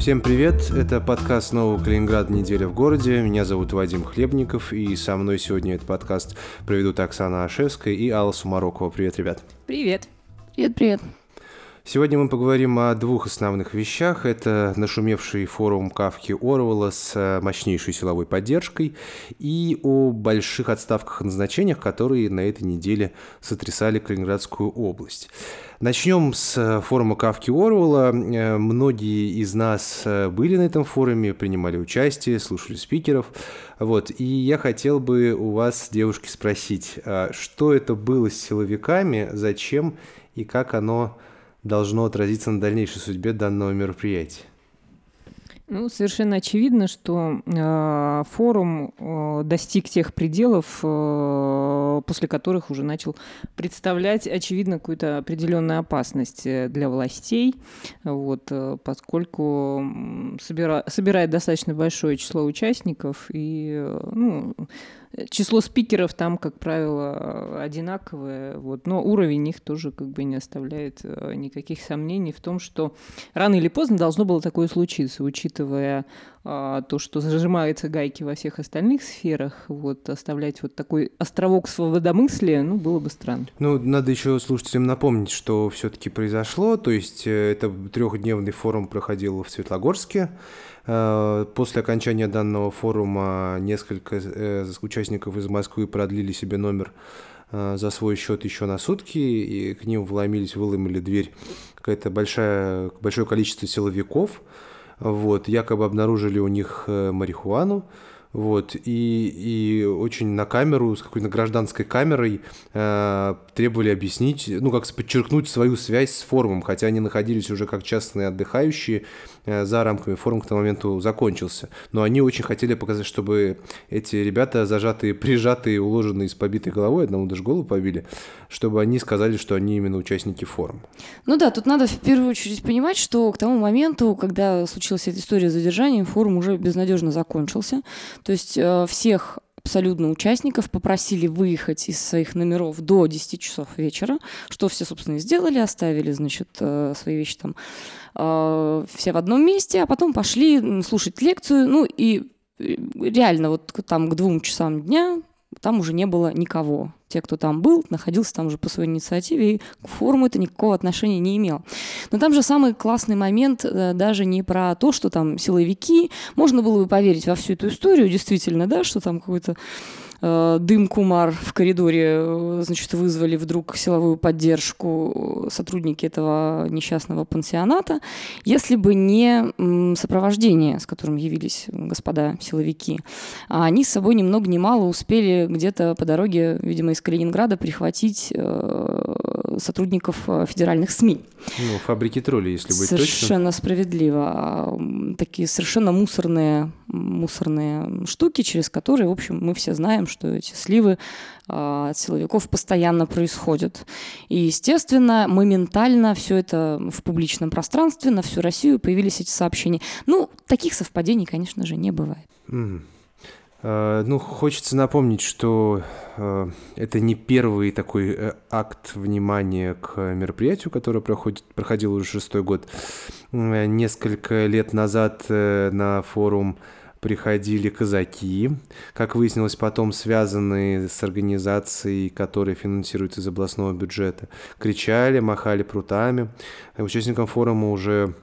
Всем привет, это подкаст «Нового Калининграда. Неделя в городе». Меня зовут Вадим Хлебников, и со мной сегодня этот подкаст проведут Оксана Ашевская и Алла Сумарокова. Привет, ребят. Привет. Привет-привет. Сегодня мы поговорим о двух основных вещах. Это нашумевший форум Кавки Орвала с э, мощнейшей силовой поддержкой и о больших отставках и назначениях, которые на этой неделе сотрясали Калининградскую область. Начнем с э, форума Кавки Орвала. Э, многие из нас были на этом форуме, принимали участие, слушали спикеров. Вот. И я хотел бы у вас, девушки, спросить, а что это было с силовиками, зачем и как оно должно отразиться на дальнейшей судьбе данного мероприятия? Ну, совершенно очевидно, что э, форум э, достиг тех пределов, э, после которых уже начал представлять, очевидно, какую-то определенную опасность э, для властей, вот, э, поскольку собира, собирает достаточно большое число участников и э, ну, Число спикеров там, как правило, одинаковое, вот, но уровень их тоже как бы не оставляет э, никаких сомнений в том, что рано или поздно должно было такое случиться, учитывая а, то, что зажимаются гайки во всех остальных сферах, вот, оставлять вот такой островок свободомыслия, ну, было бы странно. Ну, надо еще слушателям напомнить, что все-таки произошло, то есть э, это трехдневный форум проходил в Светлогорске, после окончания данного форума несколько э, участников из Москвы продлили себе номер э, за свой счет еще на сутки, и к ним вломились, выломали дверь какое-то большое, большое количество силовиков, вот, якобы обнаружили у них марихуану, вот, и, и очень на камеру, с какой-то гражданской камерой э, требовали объяснить, ну, как подчеркнуть свою связь с форумом, хотя они находились уже как частные отдыхающие э, за рамками форума к тому моменту закончился. Но они очень хотели показать, чтобы эти ребята, зажатые, прижатые, уложенные с побитой головой, одному даже голову побили, чтобы они сказали, что они именно участники форума. Ну да, тут надо в первую очередь понимать, что к тому моменту, когда случилась эта история с задержанием, форум уже безнадежно закончился. То есть э, всех абсолютно участников попросили выехать из своих номеров до 10 часов вечера, что все, собственно, и сделали, оставили, значит, э, свои вещи там э, все в одном месте, а потом пошли слушать лекцию, ну и реально вот там к двум часам дня там уже не было никого. Те, кто там был, находился там уже по своей инициативе, и к форуму это никакого отношения не имело. Но там же самый классный момент э, даже не про то, что там силовики. Можно было бы поверить во всю эту историю, действительно, да, что там какой-то дым Кумар в коридоре, э, значит, вызвали вдруг силовую поддержку сотрудники этого несчастного пансионата, если бы не сопровождение, с которым явились господа силовики. А они с собой ни много ни мало успели где-то по дороге, видимо, из Калининграда прихватить э, сотрудников федеральных СМИ. Ну, фабрики троллей, если быть Совершенно точно. справедливо. А, такие совершенно мусорные, мусорные штуки, через которые, в общем, мы все знаем, что эти сливы от силовиков постоянно происходят. И, естественно, моментально все это в публичном пространстве, на всю Россию появились эти сообщения. Ну, таких совпадений, конечно же, не бывает. Mm. Uh, ну, хочется напомнить, что uh, это не первый такой uh, акт внимания к мероприятию, которое проходит, проходил уже шестой год. Несколько лет назад на форум приходили казаки, как выяснилось потом, связанные с организацией, которая финансируется из областного бюджета, кричали, махали прутами. Участникам форума уже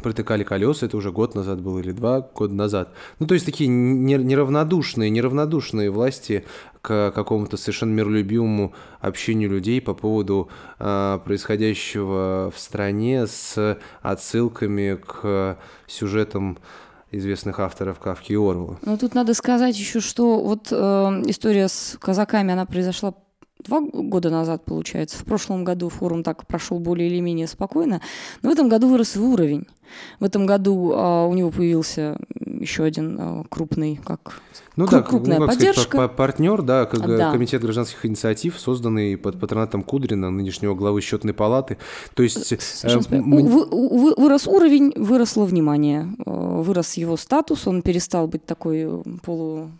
протыкали колеса, это уже год назад было или два года назад. Ну, то есть такие неравнодушные, неравнодушные власти к какому-то совершенно миролюбивому общению людей по поводу э, происходящего в стране с отсылками к сюжетам известных авторов Кавки и Орвала. Ну, тут надо сказать еще, что вот э, история с казаками, она произошла два года назад, получается. В прошлом году форум так прошел более или менее спокойно, но в этом году вырос и уровень. В этом году а, у него появился еще один а, крупный, как ну, да, крупная ну, как поддержка. Сказать, партнер, да, как, да, комитет гражданских инициатив, созданный под патронатом Кудрина, нынешнего главы счетной палаты. То есть э, мы... вы, вы, вырос уровень, выросло внимание, э, вырос его статус, он перестал быть такой полу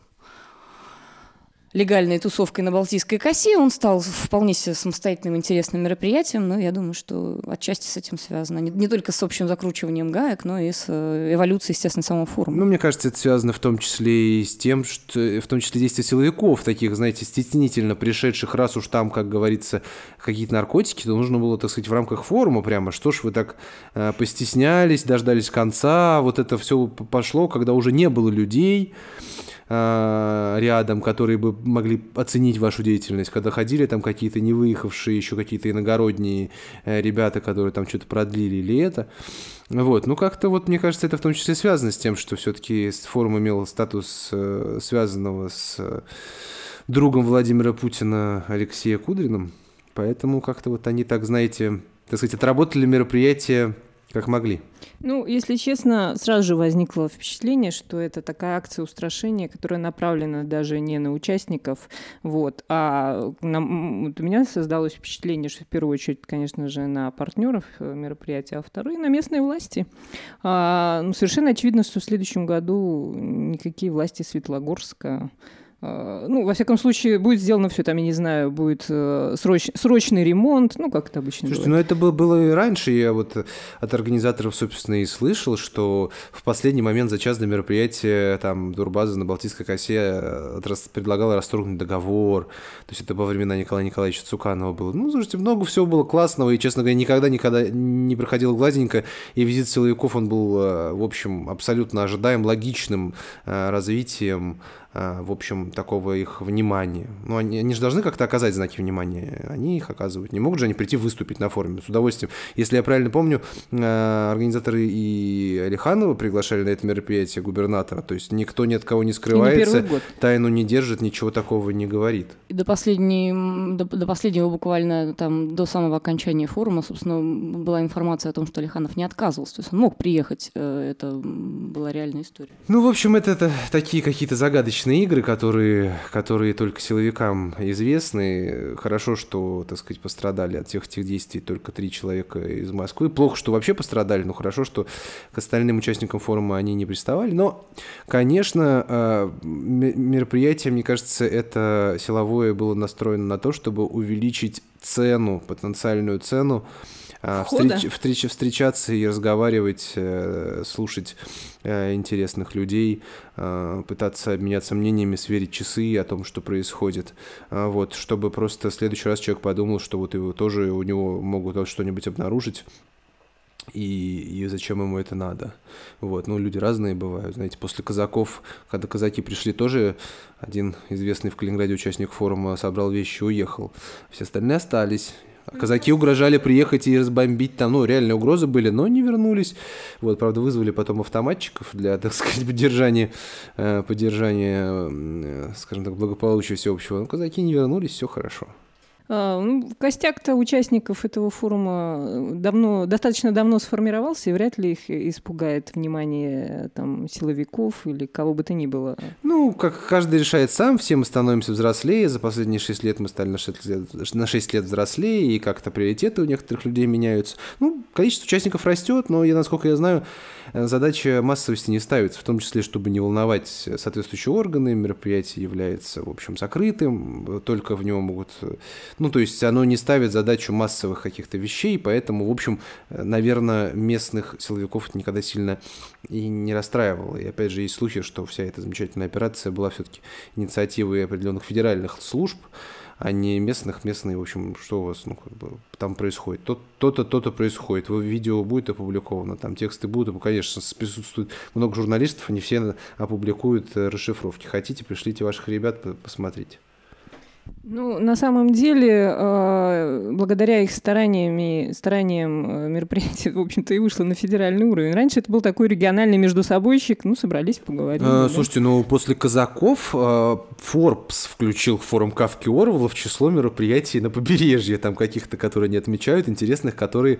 легальной тусовкой на Балтийской косе. Он стал вполне себе самостоятельным интересным мероприятием, но я думаю, что отчасти с этим связано. Не, не только с общим закручиванием гаек, но и с э, эволюцией, естественно, самого форума. Ну, мне кажется, это связано в том числе и с тем, что в том числе действия силовиков, таких, знаете, стеснительно пришедших, раз уж там, как говорится, какие-то наркотики, то нужно было, так сказать, в рамках форума прямо, что ж вы так э, постеснялись, дождались конца, вот это все пошло, когда уже не было людей, Э, рядом, которые бы могли оценить вашу деятельность, когда ходили там какие-то не выехавшие, еще какие-то иногородние э, ребята, которые там что-то продлили или это. Вот, ну как-то вот, мне кажется, это в том числе связано с тем, что все-таки форум имел статус э, связанного с другом Владимира Путина Алексея Кудриным, поэтому как-то вот они так, знаете, так сказать, отработали мероприятие как могли. Ну, если честно, сразу же возникло впечатление, что это такая акция устрашения, которая направлена даже не на участников, вот, а на, вот у меня создалось впечатление, что в первую очередь, конечно же, на партнеров э, мероприятия, а вторые на местные власти. А, ну, совершенно очевидно, что в следующем году никакие власти Светлогорска ну, во всяком случае, будет сделано все, там, я не знаю, будет э, сроч, срочный ремонт, ну, как это обычно Слушайте, бывает. ну это было, было и раньше, я вот от организаторов, собственно, и слышал, что в последний момент за час до мероприятия там Дурбаза на Балтийской косе э, предлагала расторгнуть договор, то есть это во времена Николая Николаевича Цуканова было. Ну, слушайте, много всего было классного, и, честно говоря, никогда-никогда не проходил гладенько, и визит силовиков, он был, в общем, абсолютно ожидаем, логичным развитием. Э, в общем, такого их внимания. Ну, они, они же должны как-то оказать знаки внимания. Они их оказывают. Не могут же они прийти выступить на форуме с удовольствием. Если я правильно помню, э, организаторы и Алиханова приглашали на это мероприятие губернатора. То есть никто ни от кого не скрывается, не тайну не держит, ничего такого не говорит. И до, последней, до, до последнего буквально там, до самого окончания форума, собственно, была информация о том, что Алиханов не отказывался. То есть он мог приехать. Э, это была реальная история. Ну, в общем, это, это такие какие-то загадочные загадочные игры, которые, которые только силовикам известны. Хорошо, что, так сказать, пострадали от всех этих действий только три человека из Москвы. Плохо, что вообще пострадали, но хорошо, что к остальным участникам форума они не приставали. Но, конечно, э, мероприятие, мне кажется, это силовое было настроено на то, чтобы увеличить цену, потенциальную цену встреч, встреч, встречаться и разговаривать, э, слушать э, интересных людей, э, пытаться обменяться мнениями, сверить часы о том, что происходит. Вот, чтобы просто в следующий раз человек подумал, что вот его тоже у него могут что-нибудь обнаружить, и, и зачем ему это надо. Вот. Ну, люди разные бывают. Знаете, после казаков, когда казаки пришли, тоже один известный в Калининграде участник форума собрал вещи и уехал. Все остальные остались. Казаки угрожали приехать и разбомбить там, ну, реальные угрозы были, но не вернулись. Вот, правда, вызвали потом автоматчиков для, так сказать, поддержания, э, поддержания, э, скажем так, благополучия всеобщего. Но казаки не вернулись, все хорошо. А, ну, костяк-то участников этого форума э, давно, достаточно давно сформировался, и вряд ли их испугает внимание там, силовиков или кого бы то ни было. Ну, как каждый решает сам, все мы становимся взрослее, за последние шесть лет мы стали на 6 лет, на 6 лет взрослее, и как-то приоритеты у некоторых людей меняются. Ну, количество участников растет, но, я, насколько я знаю, Э, задача массовости не ставится, в том числе, чтобы не волновать соответствующие органы. Мероприятие является, в общем, закрытым, только в него могут... Ну, то есть оно не ставит задачу массовых каких-то вещей, поэтому, в общем, наверное, местных силовиков никогда сильно и не расстраивало. И опять же, есть слухи, что вся эта замечательная операция была все-таки инициативой определенных федеральных служб, а не местных. Местные, в общем, что у вас ну, как бы, там происходит? То-то, то-то происходит. Видео будет опубликовано, там тексты будут. Конечно, присутствует много журналистов, они все опубликуют э, расшифровки. Хотите, пришлите ваших ребят, посмотрите. Ну, на самом деле, э, благодаря их стараниями, стараниям э, мероприятие, в общем-то, и вышло на федеральный уровень. Раньше это был такой региональный междусобойщик, ну, собрались, поговорили. А, да? Слушайте, ну, после казаков Forbes включил форум Кавки Орвала в число мероприятий на побережье, там каких-то, которые не отмечают, интересных, которые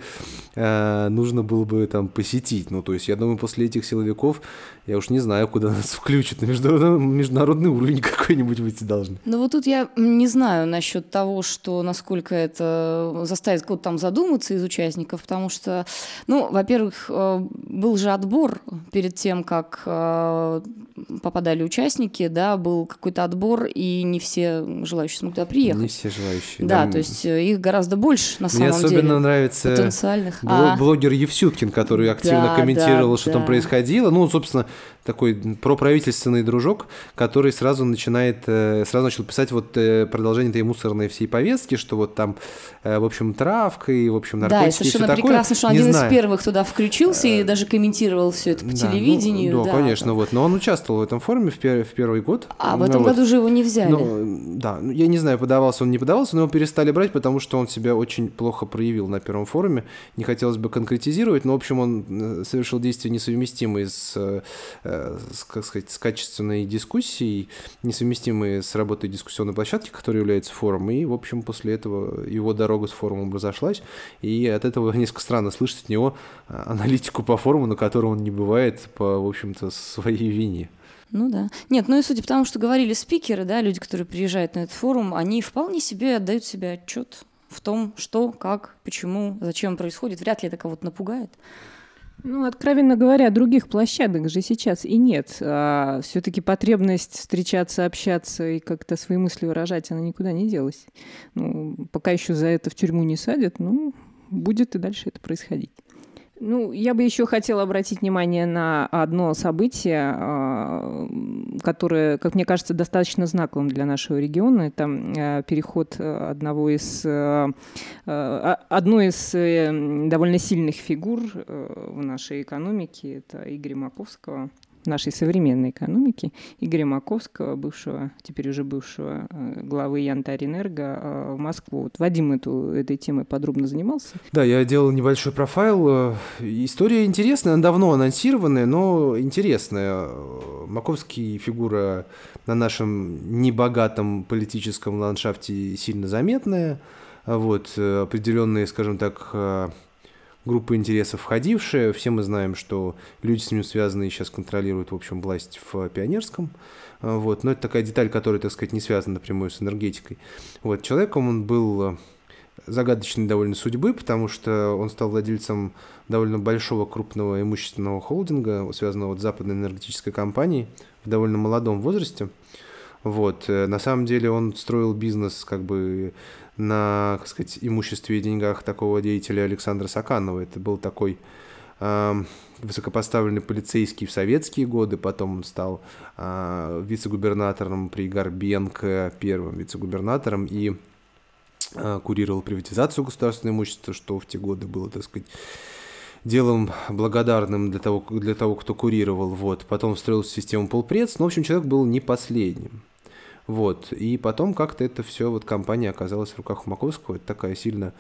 нужно было бы там посетить. Ну, то есть, я думаю, после этих силовиков, я уж не знаю, куда нас включат, на международный, международный уровень какой-нибудь выйти должны. Ну, вот тут я не знаю насчет того, что насколько это заставит кого-то там задуматься из участников, потому что, ну, во-первых, э, был же отбор перед тем, как э, попадали участники, да, был какой-то отбор, и не все желающие смогут туда приехать. Не все желающие. Да, да. то есть э, их гораздо больше на самом деле. Мне особенно деле, нравится потенциальных. Бл- блогер Евсюткин, который активно да, комментировал, да, что да. там происходило. Ну, собственно, такой проправительственный дружок, который сразу начинает, э, сразу начал писать вот э, продолжение этой мусорной всей повестки, что вот там, э, в общем, травка и, в общем, наркотики Да, и совершенно и прекрасно, такое. что он один знаю. из первых туда включился и даже комментировал все это по да, телевидению. Ну, да, да, конечно, да. вот. Но он участвовал в этом форуме в, пер в первый год. А в этом вот. году же его не взяли. Ну, да, я не знаю, подавался он, не подавался, но его перестали брать, потому что он себя очень плохо проявил на первом форуме. Не хотелось бы конкретизировать, но, в общем, он совершил действия несовместимые с как сказать, с качественной дискуссией, несовместимые с работой дискуссионной площадки, которая является форумом. И, в общем, после этого его дорога с форумом разошлась. И от этого несколько странно слышать от него аналитику по форуму, на котором он не бывает по, в общем-то, своей вине. Ну да. Нет, ну и судя по тому, что говорили спикеры, да, люди, которые приезжают на этот форум, они вполне себе отдают себе отчет в том, что, как, почему, зачем происходит. Вряд ли это кого-то напугает. Ну, откровенно говоря, других площадок же сейчас и нет. А все-таки потребность встречаться, общаться и как-то свои мысли выражать, она никуда не делась. Ну, пока еще за это в тюрьму не садят, ну, будет и дальше это происходить. Ну, я бы еще хотела обратить внимание на одно событие, а, которое, как мне кажется, достаточно знаковым для нашего региона. Это а, переход одного из, а, одной из э, довольно сильных фигур э, в нашей экономике. Это Игоря Маковского нашей современной экономики Игоря Маковского, бывшего, теперь уже бывшего э, главы Янтарэнерго э, в Москву. Вот Вадим эту, этой темой подробно занимался. Да, я делал небольшой профайл. История интересная, давно анонсированная, но интересная. Маковский фигура на нашем небогатом политическом ландшафте сильно заметная. Вот, определенные, скажем так, группа интересов входившая. Все мы знаем, что люди с ним связанные сейчас контролируют, в общем, власть в Пионерском. А, вот. Но это такая деталь, которая, так сказать, не связана напрямую с энергетикой. Вот. Человеком он был э, загадочной довольно судьбы, потому что он стал владельцем довольно большого крупного имущественного холдинга, связанного с западной энергетической компанией в довольно молодом возрасте. Вот. Э, на самом деле он строил бизнес как бы на, как сказать, имуществе и деньгах такого деятеля Александра Саканова. Это был такой э, высокопоставленный полицейский в советские годы, потом он стал э, вице-губернатором при Горбенко, первым вице-губернатором, и э, курировал приватизацию государственного имущества, что в те годы было, так сказать, делом благодарным для того, для того, кто курировал. Вот. Потом строил систему полпред. Ну, в общем, человек был не последним. Вот. И потом как-то это все, вот компания оказалась в руках Маковского. Это такая сильно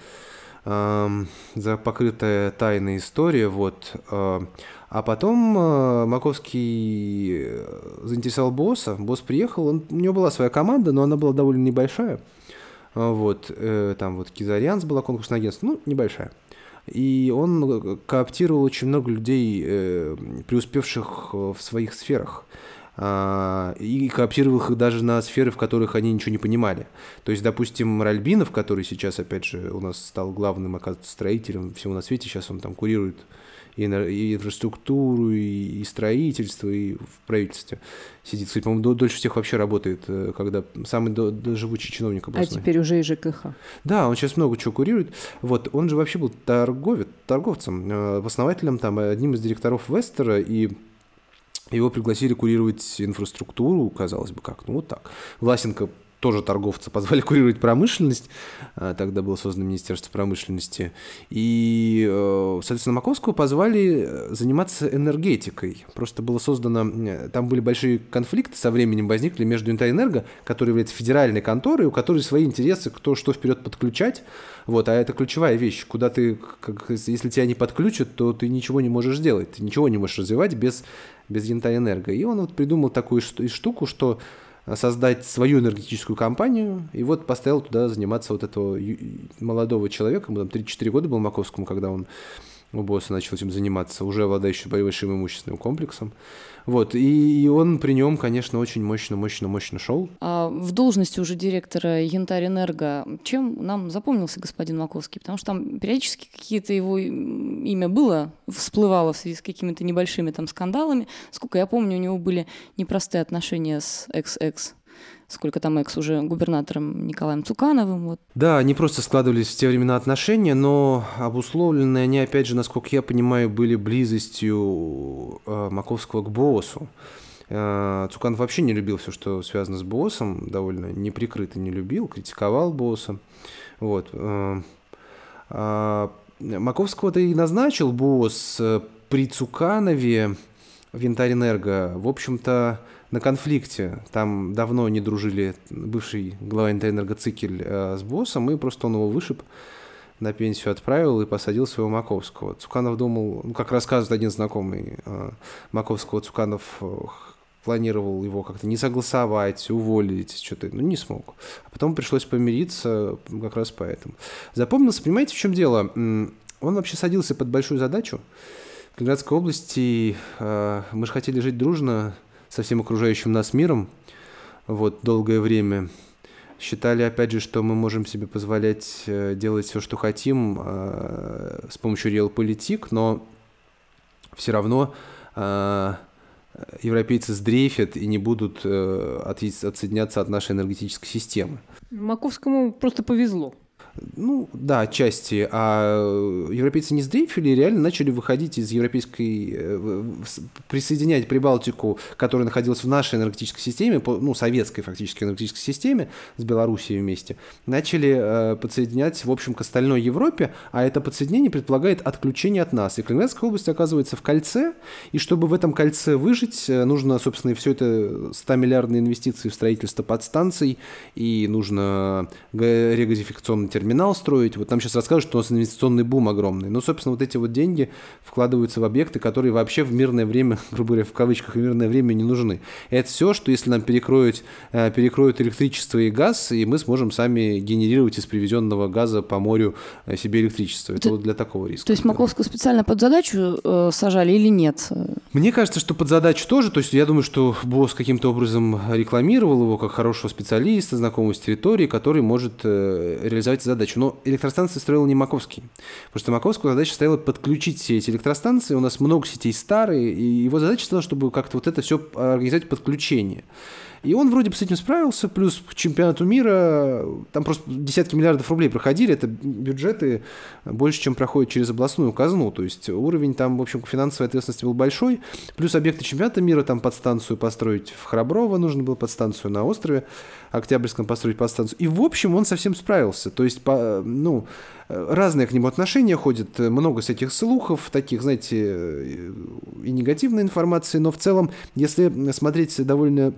э, покрытая тайная история. Вот. Э, а потом э, Маковский заинтересовал босса. Босс приехал, он, у него была своя команда, но она была довольно небольшая. Вот. Э, там вот Кизарянс была конкурсное агентство, ну, небольшая. И он кооптировал очень много людей, э, преуспевших в своих сферах. А, и кооптировал их даже на сферы, в которых они ничего не понимали. То есть, допустим, Ральбинов, который сейчас, опять же, у нас стал главным, оказывается, строителем всего на свете, сейчас он там курирует и, и инфраструктуру, и, и строительство, и в правительстве сидит. Кстати, по-моему, дольше всех вообще работает, э, когда самый до, до живучий чиновник а областной. А теперь уже и ЖКХ. Да, он сейчас много чего курирует. Вот, он же вообще был торговец, торговцем, э, основателем, там, одним из директоров Вестера, и его пригласили курировать инфраструктуру, казалось бы, как, ну вот так. Власенко тоже торговца позвали курировать промышленность. А, тогда было создано Министерство промышленности. И, э, соответственно, Маковского позвали э, заниматься энергетикой. Просто было создано... Э, там были большие конфликты со временем возникли между Интоэнерго, которая является федеральной конторой, у которой свои интересы, кто что вперед подключать. Вот, а это ключевая вещь. Куда ты... Как, если тебя не подключат, то ты ничего не можешь делать. Ты ничего не можешь развивать без без Янтаэнерго. И он вот придумал такую штуку, что создать свою энергетическую компанию, и вот поставил туда заниматься вот этого молодого человека, ему там 34 года был Маковскому, когда он у босса начал этим заниматься, уже обладающий большим имущественным комплексом. Вот, и, и он при нем, конечно, очень мощно, мощно, мощно шел. А в должности уже директора Янтарь Энерго, чем нам запомнился господин Маковский? Потому что там периодически какие-то его имя было, всплывало в связи с какими-то небольшими там скандалами. Сколько я помню, у него были непростые отношения с XX сколько там экс уже губернатором Николаем Цукановым. Вот. Да, они просто складывались в те времена отношения, но обусловленные они, опять же, насколько я понимаю, были близостью э, Маковского к Боосу. Э, Цуканов вообще не любил все, что связано с Боссом, довольно неприкрыто не любил, критиковал Босса. Вот. Э, а Маковского-то и назначил Босс э, при Цуканове в Янтарь-Энерго. В общем-то, на конфликте. Там давно не дружили бывший глава Энергоцикель э, с боссом, и просто он его вышиб, на пенсию отправил и посадил своего Маковского. Цуканов думал, ну, как рассказывает один знакомый э, Маковского, Цуканов э, планировал его как-то не согласовать, уволить, что-то, ну, не смог. А потом пришлось помириться как раз поэтому. Запомнился, понимаете, в чем дело? Он вообще садился под большую задачу. Калининградской области э, мы же хотели жить дружно, со всем окружающим нас миром вот, долгое время. Считали, опять же, что мы можем себе позволять э, делать все, что хотим э, с помощью Realpolitik, но все равно э, европейцы сдрейфят и не будут отсоединяться от нашей энергетической системы. Маковскому просто повезло. Ну, да, отчасти. А европейцы не сдрейфили, реально начали выходить из европейской... Э, присоединять Прибалтику, которая находилась в нашей энергетической системе, ну, советской фактически энергетической системе, с Белоруссией вместе, начали э, подсоединять, в общем, к остальной Европе, а это подсоединение предполагает отключение от нас. И Калининградская область оказывается в кольце, и чтобы в этом кольце выжить, э, нужно, собственно, и все это 100-миллиардные инвестиции в строительство подстанций, и нужно регазификационный терминал строить. Вот нам сейчас расскажут, что у нас инвестиционный бум огромный. Но, собственно, вот эти вот деньги вкладываются в объекты, которые вообще в мирное время, грубо говоря, в кавычках, в мирное время не нужны. Это все, что если нам перекроют, э, перекроют электричество и газ, и мы сможем сами генерировать из привезенного газа по морю э, себе электричество. Это, это вот для такого риска. То есть Маковскую специально под задачу э, сажали или нет? Мне кажется, что под задачу тоже. То есть я думаю, что босс каким-то образом рекламировал его как хорошего специалиста, знакомого с территорией, который может э, реализовать задачу. Но электростанции строил не Маковский. Потому что Маковскую задача стояла подключить все эти электростанции. У нас много сетей старые, и его задача стала, чтобы как-то вот это все организовать подключение. И он вроде бы с этим справился, плюс к чемпионату мира там просто десятки миллиардов рублей проходили, это бюджеты больше, чем проходят через областную казну, то есть уровень там, в общем, финансовой ответственности был большой, плюс объекты чемпионата мира, там подстанцию построить в Храброво, нужно было подстанцию на острове Октябрьском построить подстанцию, и в общем он совсем справился, то есть, по, ну, разные к нему отношения ходят, много с этих слухов, таких, знаете, и негативной информации, но в целом, если смотреть довольно,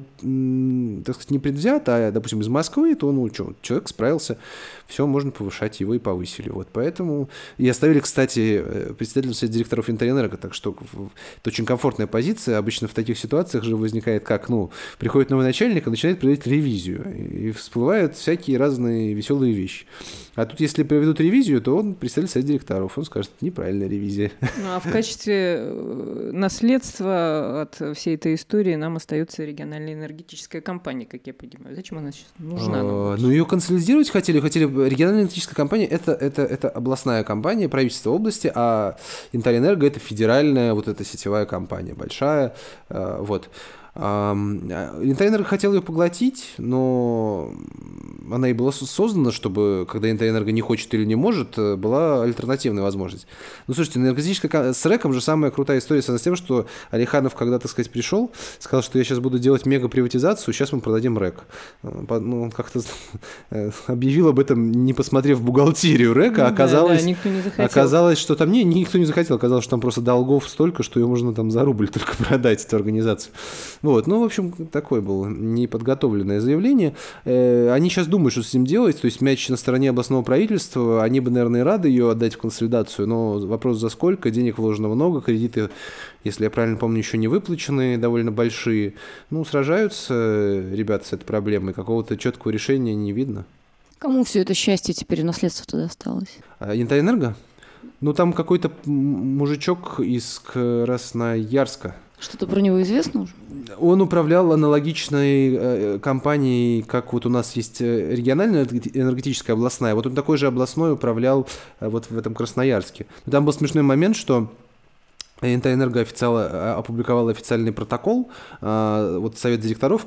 так сказать, непредвзято, а, допустим, из Москвы, то, ну, что, человек справился, все, можно повышать, его и повысили. Вот, поэтому и оставили, кстати, председателем совета директоров Интерэнерго, так что это очень комфортная позиция. Обычно в таких ситуациях же возникает как, ну, приходит новый начальник и начинает проводить ревизию, и всплывают всякие разные веселые вещи. А тут, если проведут ревизию, то он представитель совет директоров. Он скажет, неправильная ревизия. Ну, а в качестве э, наследства от всей этой истории нам остается региональная энергетическая компания, как я понимаю. Зачем она сейчас нужна? А, ну, ее консолидировать хотели. Хотели региональная энергетическая компания это, это, это областная компания, правительство области, а Интерэнерго это федеральная вот эта сетевая компания большая. Э, вот. Интайнер хотел ее поглотить, но она и была создана, чтобы, когда Интайнерго не хочет или не может, э, была альтернативная возможность. Ну, слушайте, энергетическая... С рэком же самая крутая история связана с тем, что Алиханов, когда, так сказать, пришел, сказал, что я сейчас буду делать мега-приватизацию, сейчас мы продадим рэк. Э, ну, он как-то э, объявил об этом, не посмотрев бухгалтерию рэка, ну, оказалось, да, да, никто не захотел. оказалось, что там не, никто не захотел, оказалось, что там просто долгов столько, что ее можно там за рубль только продать, эту организацию. Вот, ну, в общем, такое было неподготовленное заявление. Э, они сейчас думают, что с этим делать, то есть мяч на стороне областного правительства, они бы, наверное, рады ее отдать в консолидацию, но вопрос за сколько, денег вложено много, кредиты, если я правильно помню, еще не выплачены, довольно большие. Ну, сражаются ребята с этой проблемой, какого-то четкого решения не видно. Кому все это счастье теперь в наследство-то досталось? А, Янтарь-Энерго? Ну, там какой-то мужичок из Красноярска. Что-то про него известно уже? Он управлял аналогичной э, компанией, как вот у нас есть э, региональная энергетическая областная. Вот он такой же областной управлял э, вот в этом Красноярске. Там был смешной момент, что Энергоэнерго официал, а, опубликовал официальный протокол, а, вот совет директоров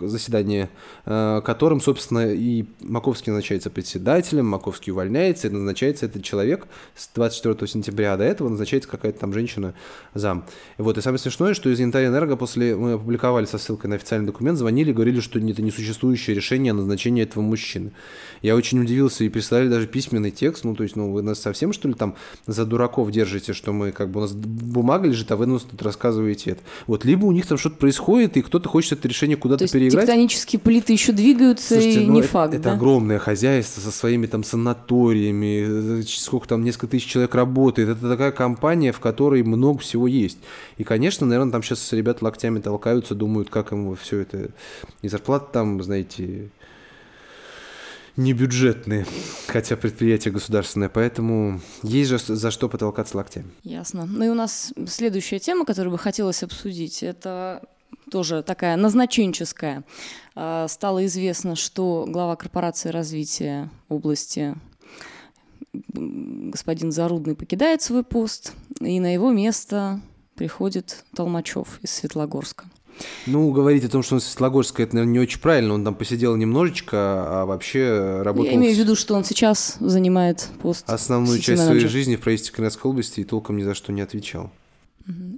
заседания, а, которым, собственно, и Маковский назначается председателем, Маковский увольняется, и назначается этот человек с 24 сентября до этого назначается какая-то там женщина зам. Вот, и самое смешное, что из Энерго после, мы опубликовали со ссылкой на официальный документ, звонили говорили, что это несуществующее решение о назначении этого мужчины. Я очень удивился и прислали даже письменный текст, ну, то есть, ну, вы нас совсем, что ли, там за дураков держите, что мы, как бы, у нас бумага лежит, а вы нам тут рассказываете это. Вот, либо у них там что-то происходит, и кто-то хочет это решение куда-то То переиграть. тектонические плиты еще двигаются, Слушайте, и ну, не это, факт, Это да? огромное хозяйство со своими там санаториями, сколько там, несколько тысяч человек работает. Это такая компания, в которой много всего есть. И, конечно, наверное, там сейчас ребята локтями толкаются, думают, как им все это... И зарплата там, знаете, не бюджетные, хотя предприятие государственное, поэтому есть же за что потолкаться локтями. Ясно. Ну и у нас следующая тема, которую бы хотелось обсудить, это тоже такая назначенческая. А, стало известно, что глава корпорации развития области господин Зарудный покидает свой пост, и на его место приходит Толмачев из Светлогорска. Ну, говорить о том, что он Светлогорск, это, наверное, не очень правильно. Он там посидел немножечко, а вообще работал... Я имею в виду, что он сейчас занимает пост Основную часть своей жизни в правительстве Красноярской области и толком ни за что не отвечал.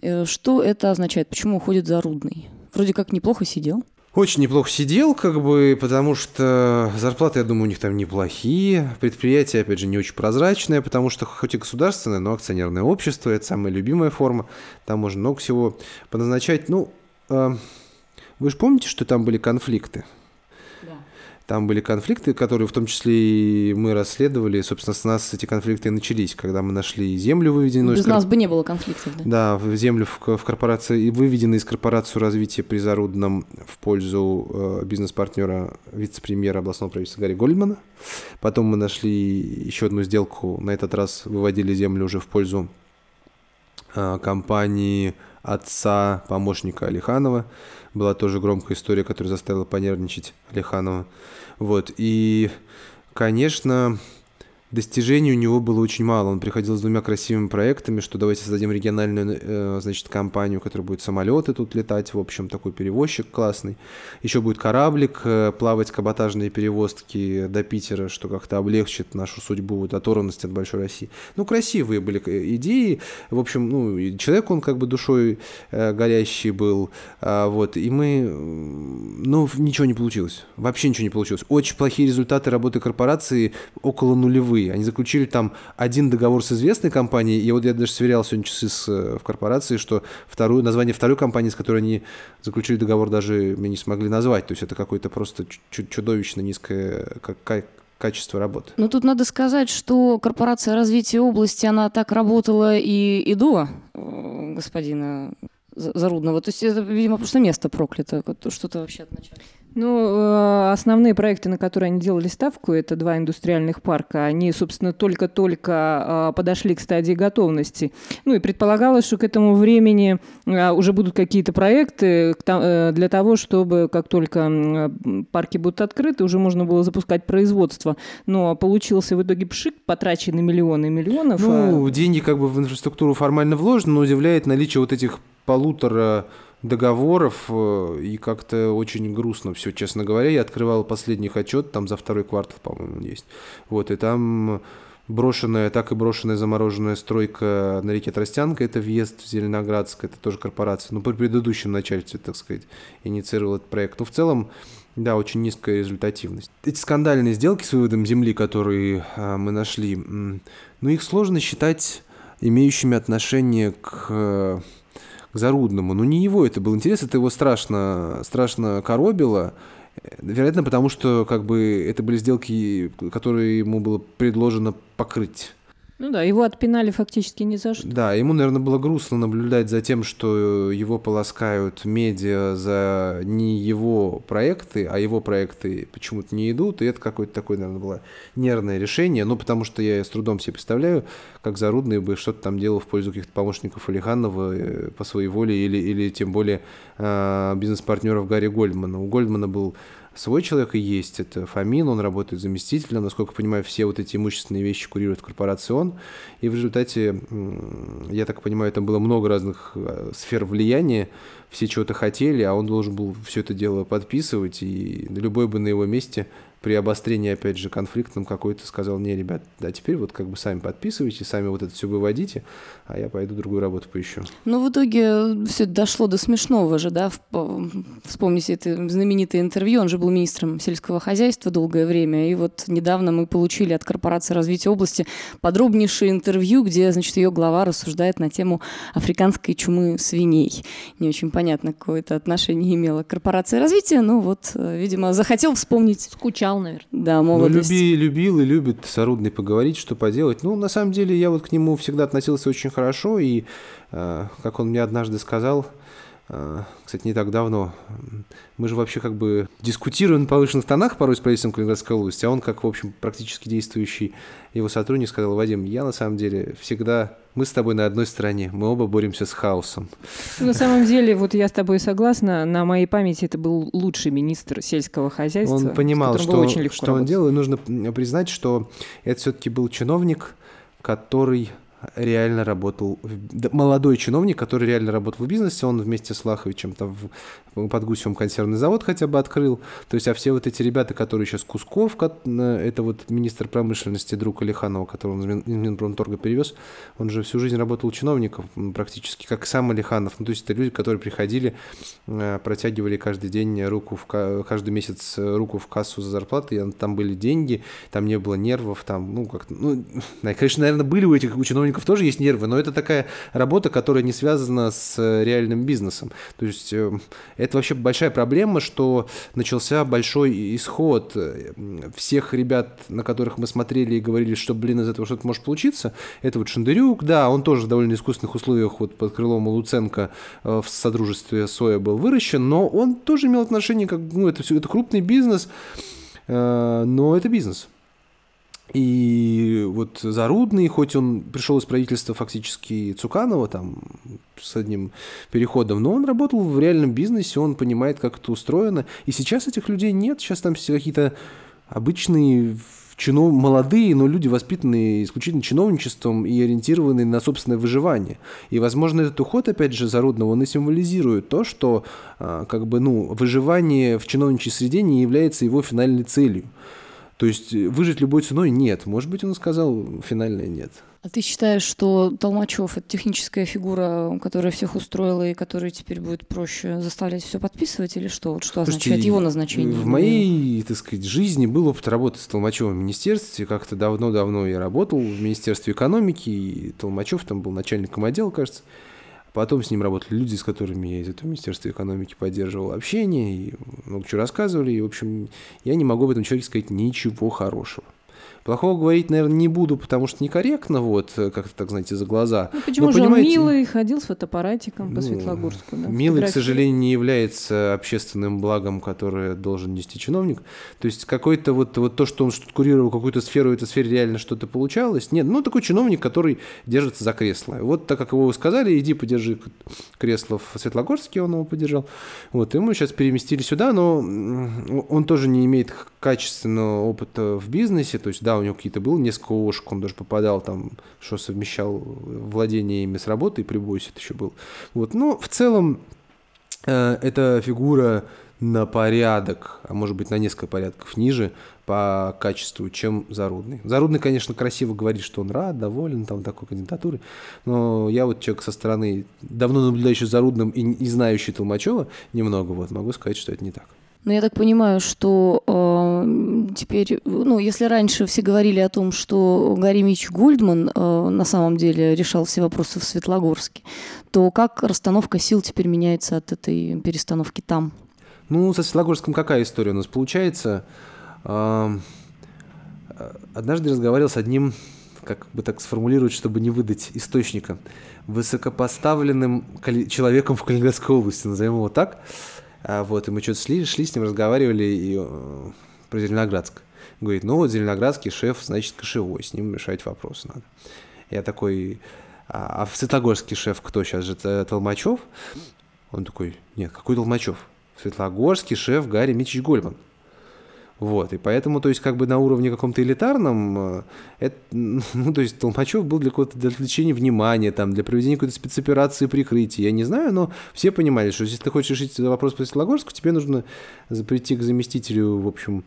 Э, что это означает? Почему уходит Зарудный? Вроде как неплохо сидел. Очень неплохо сидел, как бы, потому что зарплаты, я думаю, у них там неплохие. Предприятие, опять же, не очень прозрачное, потому что хоть и государственное, но акционерное общество – это самая любимая форма. Там можно много всего поназначать. Ну, вы же помните, что там были конфликты? Да. Там были конфликты, которые в том числе и мы расследовали. Собственно, с нас эти конфликты начались, когда мы нашли землю, выведенную... Без из... нас бы не было конфликтов, да? Да, землю в, в корпорации, выведенную из корпорации развития при Зарудном в пользу э, бизнес-партнера вице-премьера областного правительства Гарри Гольдмана. Потом мы нашли еще одну сделку, на этот раз выводили землю уже в пользу компании отца помощника Алиханова. Была тоже громкая история, которая заставила понервничать Алиханова. Вот. И, конечно, Достижений у него было очень мало. Он приходил с двумя красивыми проектами, что давайте создадим региональную, э, значит, компанию, которая будет самолеты тут летать, в общем, такой перевозчик классный. Еще будет кораблик, э, плавать каботажные перевозки до Питера, что как-то облегчит нашу судьбу, вот, оторванность от большой России. Ну, красивые были идеи. В общем, ну, человек он как бы душой э, горящий был. А, вот, и мы, ну, ничего не получилось. Вообще ничего не получилось. Очень плохие результаты работы корпорации, около нулевых впервые. Они заключили там один договор с известной компанией, и вот я даже сверял сегодня часы с, э, в корпорации, что вторую, название второй компании, с которой они заключили договор, даже мне не смогли назвать. То есть это какое-то просто чудовищно низкое как, качество работы. Но тут надо сказать, что корпорация развития области, она так работала и, и до э, господина Зарудного. То есть это, видимо, просто место проклято, что-то вообще от начала. Ну, э, основные проекты, на которые они делали ставку, это два индустриальных парка. Они, собственно, только-только э, подошли к стадии готовности. Ну и предполагалось, что к этому времени э, уже будут какие-то проекты для того, чтобы как только парки будут открыты, уже можно было запускать производство. Но получился в итоге пшик, потрачены миллионы миллионов. Ну, а... деньги как бы в инфраструктуру формально вложены, но удивляет наличие вот этих полутора договоров, э, и как-то очень грустно все, честно говоря. Я открывал последний отчет, там за второй квартал, по-моему, есть. Вот, и там брошенная, так и брошенная замороженная стройка на реке Тростянка, это въезд в Зеленоградск, это тоже корпорация, ну, при предыдущем начальстве, так сказать, инициировал этот проект. Но в целом, да, очень низкая результативность. Эти скандальные сделки с выводом земли, которые а, мы нашли, ну, их сложно считать имеющими отношение к к Зарудному. Но не его это был интерес, это его страшно, страшно коробило. Вероятно, потому что как бы это были сделки, которые ему было предложено покрыть. Ну да, его отпинали фактически ни за что. Да, ему, наверное, было грустно наблюдать за тем, что его полоскают медиа за не его проекты, а его проекты почему-то не идут, и это какое-то такое, наверное, было нервное решение, ну, потому что я с трудом себе представляю, как Зарудный бы что-то там делал в пользу каких-то помощников Алиханова э, по своей воле или, или тем более э, бизнес-партнеров Гарри Гольдмана. У Гольдмана был свой человек и есть. Это Фомин, он работает заместителем. Насколько понимаю, все вот эти имущественные вещи курирует корпорация он. И в результате, я так понимаю, там было много разных э, сфер влияния. Все чего-то хотели, а он должен был все это дело подписывать. И любой бы на его месте при обострении, опять же, конфликтом какой-то сказал, не, ребят, да теперь вот как бы сами подписывайте, сами вот это все выводите, а я пойду другую работу поищу. Ну, в итоге все дошло до смешного же, да, вспомните это знаменитое интервью, он же был министром сельского хозяйства долгое время, и вот недавно мы получили от корпорации развития области подробнейшее интервью, где, значит, ее глава рассуждает на тему африканской чумы свиней. Не очень понятно, какое это отношение имела корпорация развития, но вот, э, видимо, захотел вспомнить. Скучал скучал, наверное. Да, молодость. Ну, люби, любил и любит Сорудный поговорить, что поделать. Ну, на самом деле, я вот к нему всегда относился очень хорошо, и, э, как он мне однажды сказал, кстати, не так давно, мы же вообще как бы дискутируем на повышенных тонах порой с правительством Калининградской области, а он, как, в общем, практически действующий его сотрудник, сказал, Вадим, я на самом деле всегда мы с тобой на одной стороне, мы оба боремся с хаосом. На самом деле, вот я с тобой согласна, на моей памяти это был лучший министр сельского хозяйства. Он понимал, что, очень что он делал, и нужно признать, что это все-таки был чиновник, который реально работал, молодой чиновник, который реально работал в бизнесе, он вместе с Лаховичем там в, под Гусевым консервный завод хотя бы открыл, то есть, а все вот эти ребята, которые сейчас Кусков, это вот министр промышленности, друг Алиханова, которого он из Минпромторга перевез, он же всю жизнь работал чиновником практически, как сам Алиханов, ну, то есть, это люди, которые приходили, э, протягивали каждый день руку, в, каждый месяц руку в кассу за зарплаты, там были деньги, там не было нервов, там, ну, как ну, конечно, наверное, были у этих у чиновников чиновников тоже есть нервы, но это такая работа, которая не связана с э, реальным бизнесом. То есть э, это вообще большая проблема, что начался большой исход всех ребят, на которых мы смотрели и говорили, что, блин, из этого что-то может получиться. Это вот Шандырюк, да, он тоже в довольно искусственных условиях вот под крылом Луценко э, в содружестве Соя был выращен, но он тоже имел отношение, как, ну, это все, это крупный бизнес, но это бизнес. И вот Зарудный, хоть он пришел из правительства фактически Цуканова, там, с одним переходом, но он работал в реальном бизнесе, он понимает, как это устроено. И сейчас этих людей нет, сейчас там все какие-то обычные чинов... молодые, но люди, воспитанные исключительно чиновничеством и ориентированные на собственное выживание. И, возможно, этот уход, опять же, Зарудного, он и символизирует то, что а, как бы, ну, выживание в чиновничьей среде не является его финальной целью. То есть э, выжить любой ценой нет. Может быть, он сказал финальное нет. А ты считаешь, что Толмачев это техническая фигура, которая всех устроила и которой теперь будет проще заставлять все подписывать, или что? Вот что Слушайте, означает его назначение? В моей, так сказать, жизни был опыт работы с Толмачевым в министерстве. Как-то давно-давно я работал в Министерстве экономики, и Толмачев там был начальником отдела, кажется. Потом с ним работали люди, с которыми я из этого Министерства экономики поддерживал общение, и много чего рассказывали. И, в общем, я не могу об этом человеке сказать ничего хорошего. Плохого говорить, наверное, не буду, потому что некорректно, вот, как-то так, знаете, за глаза. Ну, почему Но, же понимаете, он милый, ходил с фотоаппаратиком по ну, Светлогорску? Да, милый, к сожалению, не является общественным благом, которое должен нести чиновник. То есть какой-то вот, вот то, что он что-то курировал какую-то сферу, в этой сфере реально что-то получалось. Нет, ну, такой чиновник, который держится за кресло. Вот так как его сказали, иди подержи кресло в Светлогорске, он его подержал. Вот, и мы сейчас переместили сюда, но он тоже не имеет качественного опыта в бизнесе, то есть, да, у него какие-то было несколько Ошек, он даже попадал там, что совмещал владение ими с работой, при Бойсе это еще был. Вот, но в целом э, эта фигура на порядок, а может быть на несколько порядков ниже по качеству, чем Зарудный. Зарудный, конечно, красиво говорит, что он рад, доволен там такой кандидатурой, но я вот человек со стороны, давно наблюдающий за Зарудным и, и знающий Толмачева немного, вот могу сказать, что это не так. Но я так понимаю, что э, теперь, ну, если раньше все говорили о том, что Гарри Мич Гольдман э, на самом деле решал все вопросы в Светлогорске, то как расстановка сил теперь меняется от этой перестановки там? Ну, со Светлогорском какая история у нас получается? Э, однажды разговаривал с одним как бы так сформулировать, чтобы не выдать источника, высокопоставленным человеком в Калининградской области, назовем его так. А, вот, и мы что-то шли, шли с ним, разговаривали и, э, про Зеленоградск. Говорит, ну вот Зеленоградский шеф, значит, кошевой, с ним решать вопросы надо. Я такой, а, а в Светлогорске шеф кто сейчас же, Толмачев? Он такой, нет, какой Толмачев? В Светлогорске шеф Гарри Митич Гольман. Вот, и поэтому, то есть, как бы на уровне каком-то элитарном, э, это, ну, то есть, Толмачев был для какого-то для отвлечения внимания, там, для проведения какой-то спецоперации прикрытия, я не знаю, но все понимали, что если ты хочешь решить вопрос по Светлогорску, тебе нужно прийти к заместителю, в общем,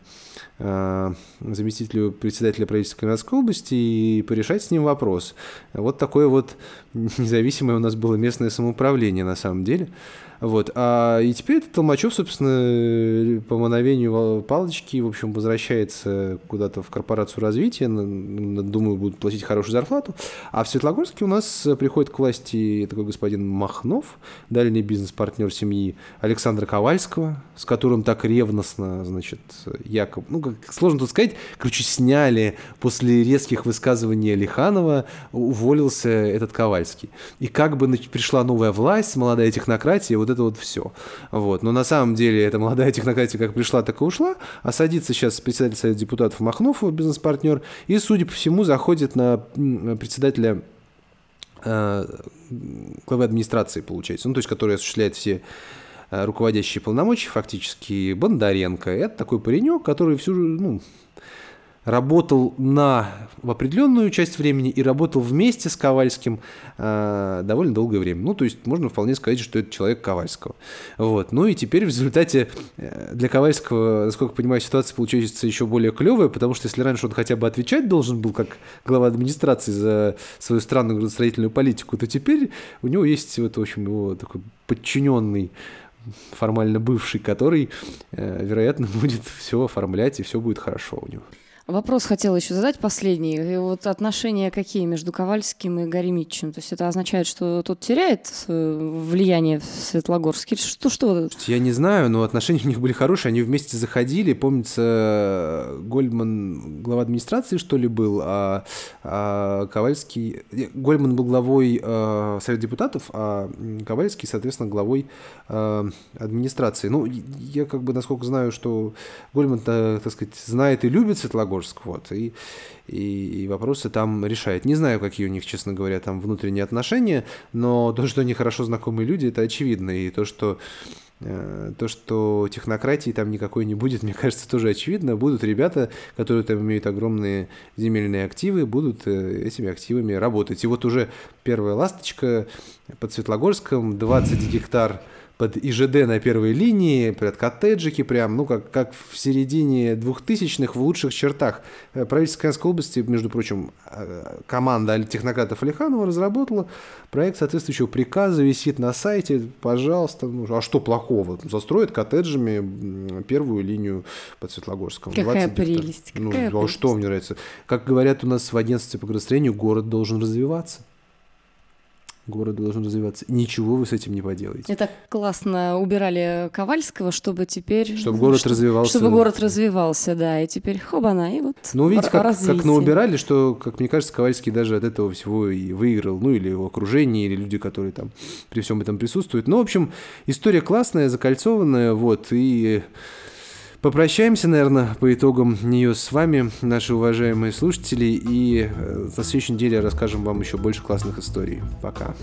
э, заместителю председателя правительства Калининградской области и порешать с ним вопрос. Вот такое вот независимое у нас было местное самоуправление на самом деле. Вот. А, и теперь этот Толмачев, собственно, по мановению палочки, в общем, возвращается куда-то в корпорацию развития, думаю, будут платить хорошую зарплату. А в Светлогорске у нас приходит к власти такой господин Махнов, дальний бизнес-партнер семьи Александра Ковальского, с которым так ревностно, значит, якобы, ну, как сложно тут сказать, короче, сняли после резких высказываний Лиханова, уволился этот Ковальский. И как бы пришла новая власть, молодая технократия, вот это вот все. Вот. Но на самом деле эта молодая технократия как пришла, так и ушла, а садится сейчас председатель Совета депутатов Махнов, бизнес-партнер, и, судя по всему, заходит на председателя э, главы администрации, получается, ну, то есть, который осуществляет все э, руководящие полномочия, фактически Бондаренко. Это такой паренек, который всю, ну, работал на, в определенную часть времени и работал вместе с Ковальским э, довольно долгое время. Ну, то есть можно вполне сказать, что это человек Ковальского. Вот. Ну и теперь в результате э, для Ковальского, насколько я понимаю, ситуация получается еще более клевая, потому что если раньше он хотя бы отвечать должен был как глава администрации за свою странную градостроительную политику, то теперь у него есть вот, в общем, его такой подчиненный формально бывший, который, э, вероятно, будет все оформлять, и все будет хорошо у него. Вопрос хотела еще задать последний. И вот отношения какие между Ковальским и Горемитчем? То есть это означает, что тот теряет влияние в Светлогорске? Что, что? Я не знаю, но отношения у них были хорошие. Они вместе заходили. Помнится, Гольман глава администрации, что ли, был, а, а Ковальский... Гольман был главой э, Совета депутатов, а Ковальский, соответственно, главой э, администрации. Ну, я как бы, насколько знаю, что Гольман, так сказать, знает и любит Светлогорск, Магнитогорск, вот, и, и, и вопросы там решает. Не знаю, какие у них, честно говоря, там внутренние отношения, но то, что они хорошо знакомые люди, это очевидно, и то, что э, то, что технократии там никакой не будет, мне кажется, тоже очевидно. Будут ребята, которые там имеют огромные земельные активы, будут э, этими активами работать. И вот уже первая ласточка под Светлогорском, 20 гектар под ИЖД на первой линии, под коттеджики прям, ну, как, как в середине двухтысячных в лучших чертах. Э, правительство Казанской области, между прочим, э, команда технократов Алиханова разработала проект соответствующего приказа, висит на сайте, пожалуйста, ну, а что плохого? Застроят коттеджами первую линию под Светлогорском. Какая прелесть, ну, какая а прелесть. что мне нравится? Как говорят у нас в агентстве по градостроению, город должен развиваться город должен развиваться. Ничего вы с этим не поделаете. Это классно убирали Ковальского, чтобы теперь... Чтобы город чтобы, развивался. Чтобы город развивался, да, и теперь хобана, и вот Ну, видите, как, как наубирали, что, как мне кажется, Ковальский даже от этого всего и выиграл, ну, или его окружение, или люди, которые там при всем этом присутствуют. Ну, в общем, история классная, закольцованная, вот, и... Попрощаемся, наверное, по итогам нее с вами, наши уважаемые слушатели, и э, на следующей неделе расскажем вам еще больше классных историй. Пока.